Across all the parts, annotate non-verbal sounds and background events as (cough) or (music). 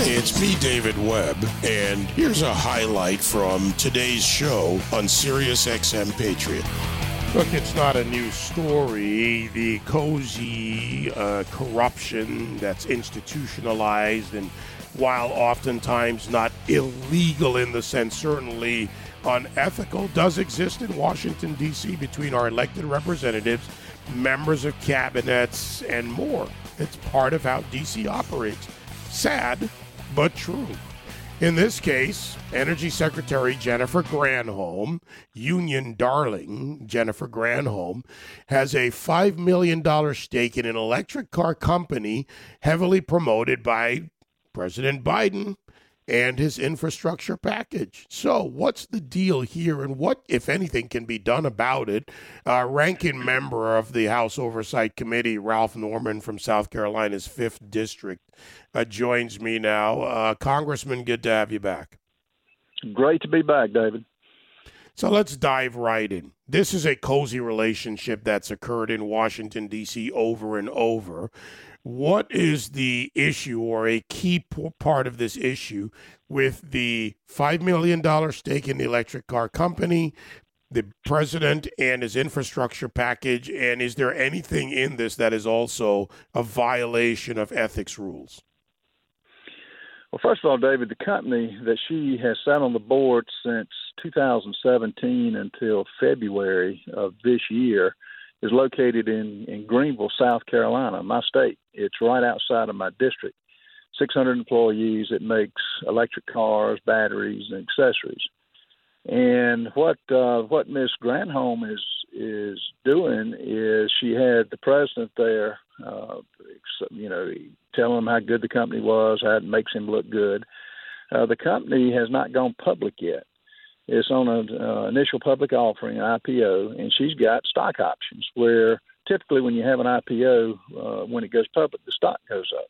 It's me, David Webb, and here's a highlight from today's show on Sirius XM Patriot. Look, it's not a new story. The cozy uh, corruption that's institutionalized and while oftentimes not illegal in the sense certainly unethical, does exist in Washington, D.C. between our elected representatives, members of cabinets, and more. It's part of how D.C. operates. Sad, but true. In this case, Energy Secretary Jennifer Granholm, union darling Jennifer Granholm, has a $5 million stake in an electric car company heavily promoted by President Biden and his infrastructure package. So, what's the deal here, and what, if anything, can be done about it? Uh, ranking member of the House Oversight Committee, Ralph Norman from South Carolina's 5th District, uh, joins me now. Uh, Congressman, good to have you back. Great to be back, David. So let's dive right in. This is a cozy relationship that's occurred in Washington, D.C. over and over. What is the issue or a key part of this issue with the $5 million stake in the electric car company, the president and his infrastructure package? And is there anything in this that is also a violation of ethics rules? Well, first of all, David, the company that she has sat on the board since 2017 until February of this year is located in, in Greenville, South Carolina, my state. It's right outside of my district. 600 employees. It makes electric cars, batteries, and accessories. And what uh, what Miss Granholm is is doing is she had the president there, uh, you know, telling him how good the company was, how it makes him look good. Uh, the company has not gone public yet. It's on an uh, initial public offering, an IPO, and she's got stock options where typically when you have an IPO, uh, when it goes public, the stock goes up.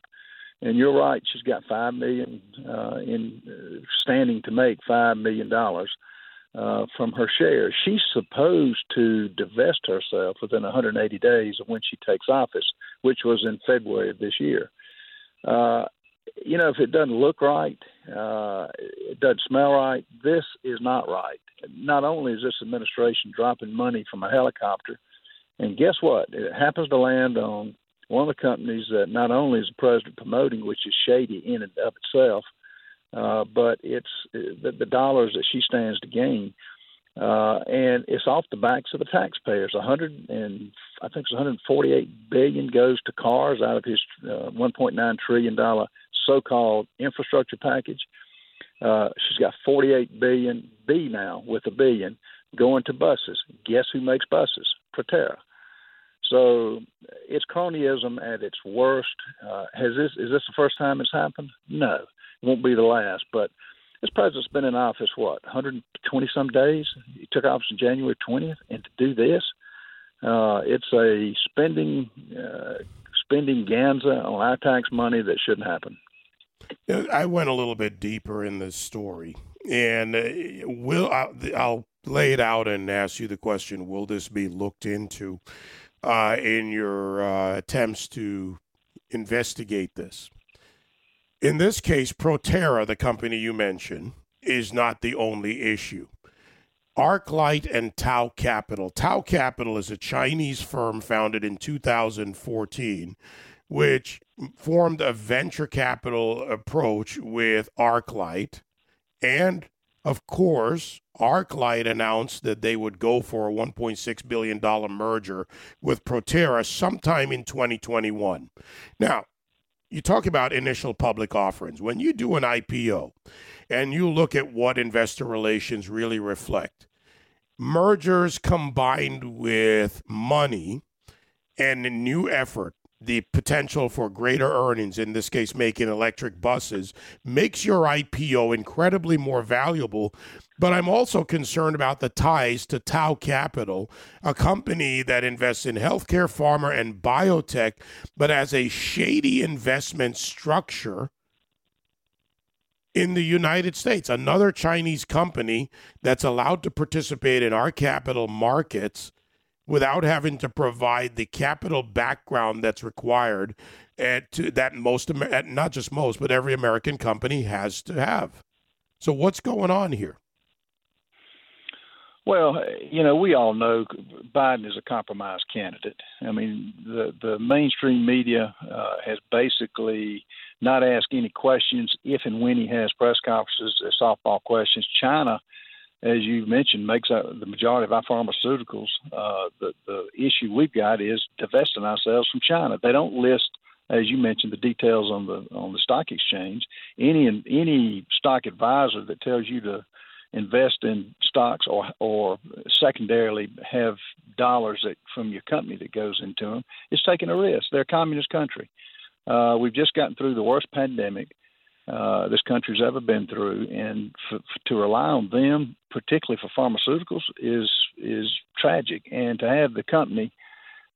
And you're right, she's got five million uh, in uh, standing to make five million dollars uh, from her shares. She's supposed to divest herself within 180 days of when she takes office, which was in February of this year. Uh, you know, if it doesn't look right, uh, it doesn't smell right, this is not right. Not only is this administration dropping money from a helicopter, and guess what? It happens to land on one of the companies that not only is the president promoting, which is shady in and of itself, uh, but it's the, the dollars that she stands to gain. Uh, and it's off the backs of the taxpayers. 100 and I think it's 148 billion goes to cars out of his uh, 1.9 trillion dollar so-called infrastructure package. Uh, she's got 48 billion B now with a billion going to buses. Guess who makes buses? Proterra. So it's cronyism at its worst. Uh, has this is this the first time it's happened? No, it won't be the last. But this president's been in office what 120 some days. He took office in January 20th, and to do this, uh, it's a spending uh, spending ganza on our tax money that shouldn't happen. I went a little bit deeper in this story, and uh, will I'll, lay it out and ask you the question: Will this be looked into uh, in your uh, attempts to investigate this? In this case, Proterra, the company you mentioned, is not the only issue. ArcLight and Tao Capital. Tao Capital is a Chinese firm founded in 2014 which formed a venture capital approach with ArcLight. And of course, ArcLight announced that they would go for a $1.6 billion merger with Proterra sometime in 2021. Now, you talk about initial public offerings. When you do an IPO and you look at what investor relations really reflect, mergers combined with money and a new effort the potential for greater earnings, in this case, making electric buses, makes your IPO incredibly more valuable. But I'm also concerned about the ties to Tao Capital, a company that invests in healthcare, pharma, and biotech, but has a shady investment structure in the United States. Another Chinese company that's allowed to participate in our capital markets without having to provide the capital background that's required at to, that most not just most but every American company has to have. So what's going on here? Well, you know, we all know Biden is a compromise candidate. I mean, the the mainstream media uh, has basically not asked any questions if and when he has press conferences, softball questions. China, as you mentioned, makes up the majority of our pharmaceuticals. Uh, the the issue we've got is divesting ourselves from China. They don't list as you mentioned, the details on the on the stock exchange. Any any stock advisor that tells you to invest in stocks or or secondarily have dollars that from your company that goes into them is taking a risk. They're a communist country. Uh, we've just gotten through the worst pandemic uh, this country's ever been through, and f- to rely on them, particularly for pharmaceuticals, is is tragic. And to have the company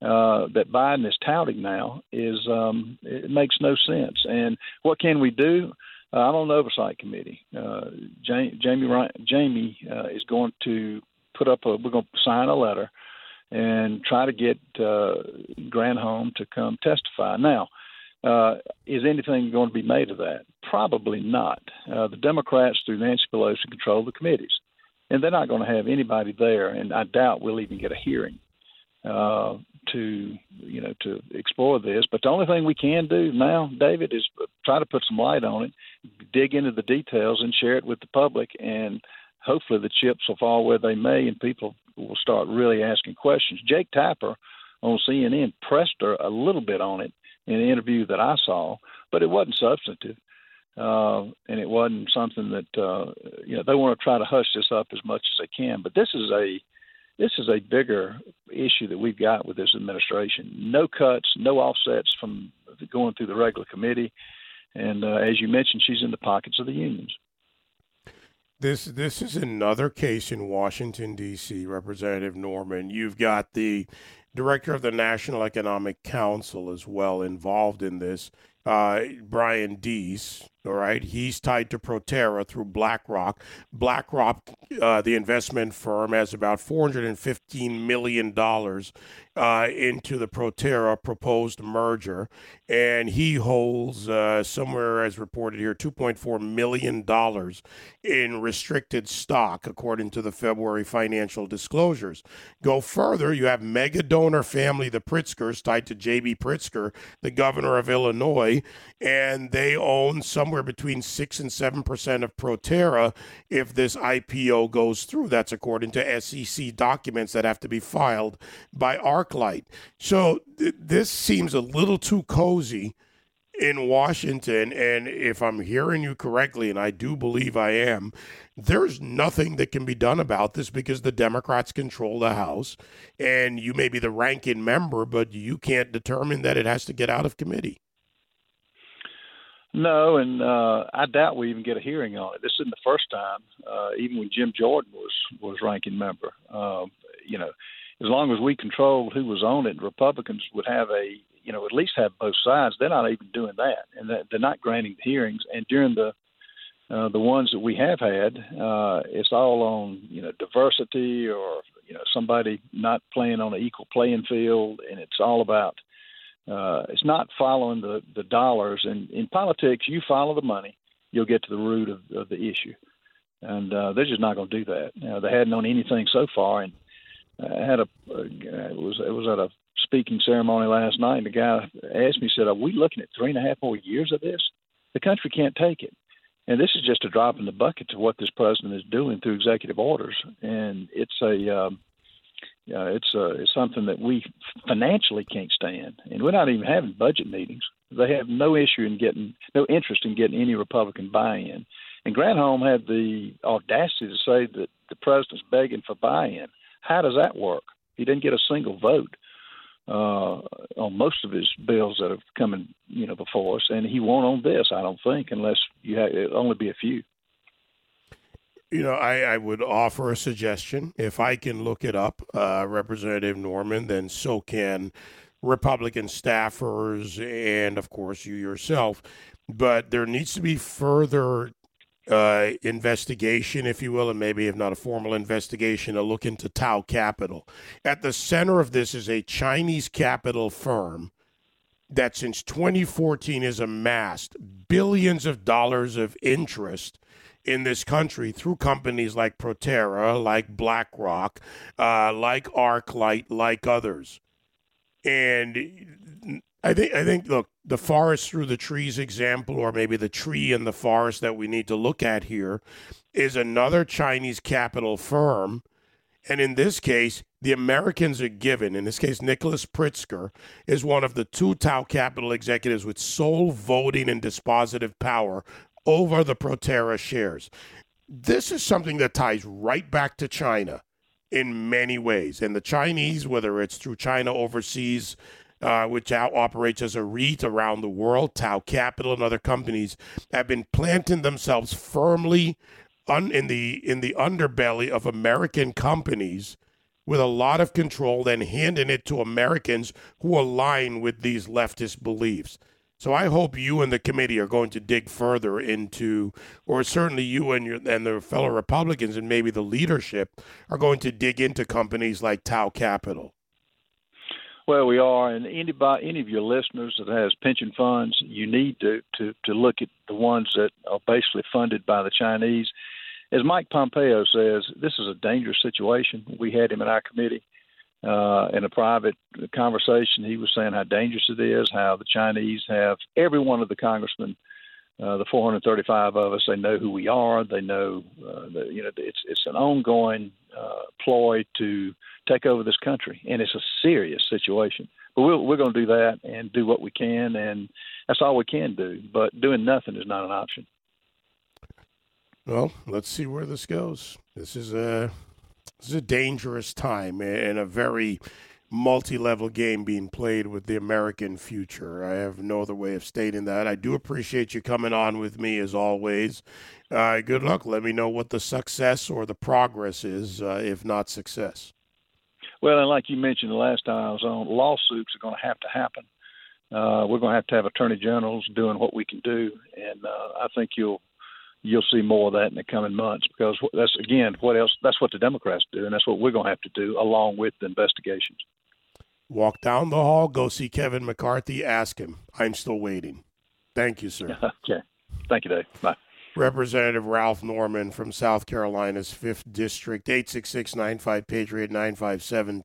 uh, that Biden is touting now is um, it makes no sense. And what can we do? Uh, I'm on the oversight committee. Uh, Jamie Jamie, Jamie uh, is going to put up a. We're going to sign a letter and try to get uh, Granholm to come testify. Now, uh, is anything going to be made of that? Probably not. Uh, the Democrats, through Nancy Pelosi, control the committees, and they're not going to have anybody there. And I doubt we'll even get a hearing uh, to you know to explore this. But the only thing we can do now, David, is try to put some light on it, dig into the details, and share it with the public. And hopefully, the chips will fall where they may, and people will start really asking questions. Jake Tapper on CNN pressed her a little bit on it in an interview that I saw, but it wasn't substantive. Uh, and it wasn't something that uh, you know they want to try to hush this up as much as they can. But this is a this is a bigger issue that we've got with this administration. No cuts, no offsets from going through the regular committee, and uh, as you mentioned, she's in the pockets of the unions. This this is another case in Washington D.C. Representative Norman. You've got the director of the National Economic Council as well involved in this uh, Brian Deese. All right, he's tied to Proterra through BlackRock. BlackRock, uh, the investment firm, has about 415 million dollars uh, into the Proterra proposed merger, and he holds uh, somewhere, as reported here, 2.4 million dollars in restricted stock, according to the February financial disclosures. Go further, you have mega donor family, the Pritzkers, tied to J.B. Pritzker, the governor of Illinois, and they own somewhere between six and seven percent of Proterra if this IPO goes through. That's according to SEC documents that have to be filed by ArcLight. So th- this seems a little too cozy in Washington. And if I'm hearing you correctly, and I do believe I am, there's nothing that can be done about this because the Democrats control the House. And you may be the ranking member, but you can't determine that it has to get out of committee. No, and uh, I doubt we even get a hearing on it. This isn't the first time. Uh, even when Jim Jordan was was ranking member, um, you know, as long as we controlled who was on it, Republicans would have a you know at least have both sides. They're not even doing that, and they're not granting the hearings. And during the uh, the ones that we have had, uh, it's all on you know diversity or you know somebody not playing on an equal playing field, and it's all about uh, it's not following the, the dollars. And in politics, you follow the money, you'll get to the root of, of the issue. And uh, they're just not going to do that. You know, they hadn't known anything so far. And I had a uh, it was it was at a speaking ceremony last night. And the guy asked me, said, "Are we looking at three and a half more years of this? The country can't take it." And this is just a drop in the bucket to what this president is doing through executive orders. And it's a um, uh, it's uh, it's something that we financially can't stand, and we're not even having budget meetings. They have no issue in getting, no interest in getting any Republican buy-in. And Granholm had the audacity to say that the president's begging for buy-in. How does that work? He didn't get a single vote uh, on most of his bills that have come in, you know, before us, and he won't on this. I don't think, unless you have, it'll only be a few. You know, I, I would offer a suggestion. If I can look it up, uh, Representative Norman, then so can Republican staffers and, of course, you yourself. But there needs to be further uh, investigation, if you will, and maybe if not a formal investigation, a look into Tao Capital. At the center of this is a Chinese capital firm that since 2014 has amassed billions of dollars of interest in this country through companies like Proterra, like BlackRock, uh, like ArcLight, like others. And I think I think look, the forest through the trees example, or maybe the tree in the forest that we need to look at here, is another Chinese capital firm. And in this case, the Americans are given. In this case, Nicholas Pritzker is one of the two Tao Capital executives with sole voting and dispositive power over the Proterra shares. This is something that ties right back to China in many ways. And the Chinese, whether it's through China Overseas, uh, which operates as a REIT around the world, Tao Capital and other companies, have been planting themselves firmly un- in the in the underbelly of American companies with a lot of control, then handing it to Americans who align with these leftist beliefs. So I hope you and the committee are going to dig further into, or certainly you and your and the fellow Republicans and maybe the leadership are going to dig into companies like Tao Capital. Well, we are, and anybody, any of your listeners that has pension funds, you need to to to look at the ones that are basically funded by the Chinese. As Mike Pompeo says, this is a dangerous situation. We had him in our committee uh, in a private conversation, he was saying how dangerous it is, how the Chinese have every one of the congressmen, uh, the 435 of us, they know who we are. They know uh, you know it's it's an ongoing uh, ploy to take over this country, and it's a serious situation. But we'll, we're going to do that and do what we can, and that's all we can do. But doing nothing is not an option. Well, let's see where this goes. This is a is a dangerous time and a very multi-level game being played with the American future. I have no other way of stating that. I do appreciate you coming on with me as always. Uh, good luck. Let me know what the success or the progress is, uh, if not success. Well, and like you mentioned the last time I was on, lawsuits are going to have to happen. Uh, we're going to have to have attorney generals doing what we can do, and uh, I think you'll you'll see more of that in the coming months because that's again what else that's what the Democrats do and that's what we're going to have to do along with the investigations. Walk down the hall, go see Kevin McCarthy, ask him. I'm still waiting. Thank you, sir. (laughs) okay. Thank you, Dave. Bye. Representative Ralph Norman from South Carolina's 5th District, 866 95 Patriot 957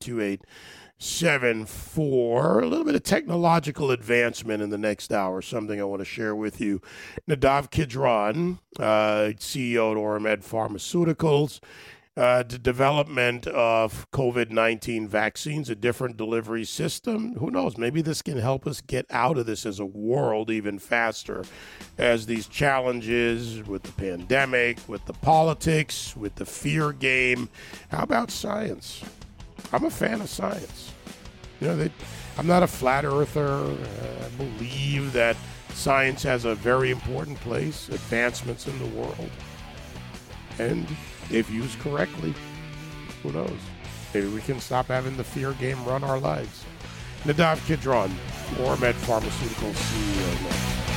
seven four. A little bit of technological advancement in the next hour. Something I want to share with you. Nadav Kidron, uh, CEO at Oramed Pharmaceuticals. Uh, the development of COVID 19 vaccines, a different delivery system. Who knows? Maybe this can help us get out of this as a world even faster as these challenges with the pandemic, with the politics, with the fear game. How about science? I'm a fan of science. You know, they, I'm not a flat earther. Uh, I believe that science has a very important place, advancements in the world. And if used correctly, who knows? Maybe we can stop having the fear game run our lives. Nadav Kidron, Oramed Pharmaceuticals CEO.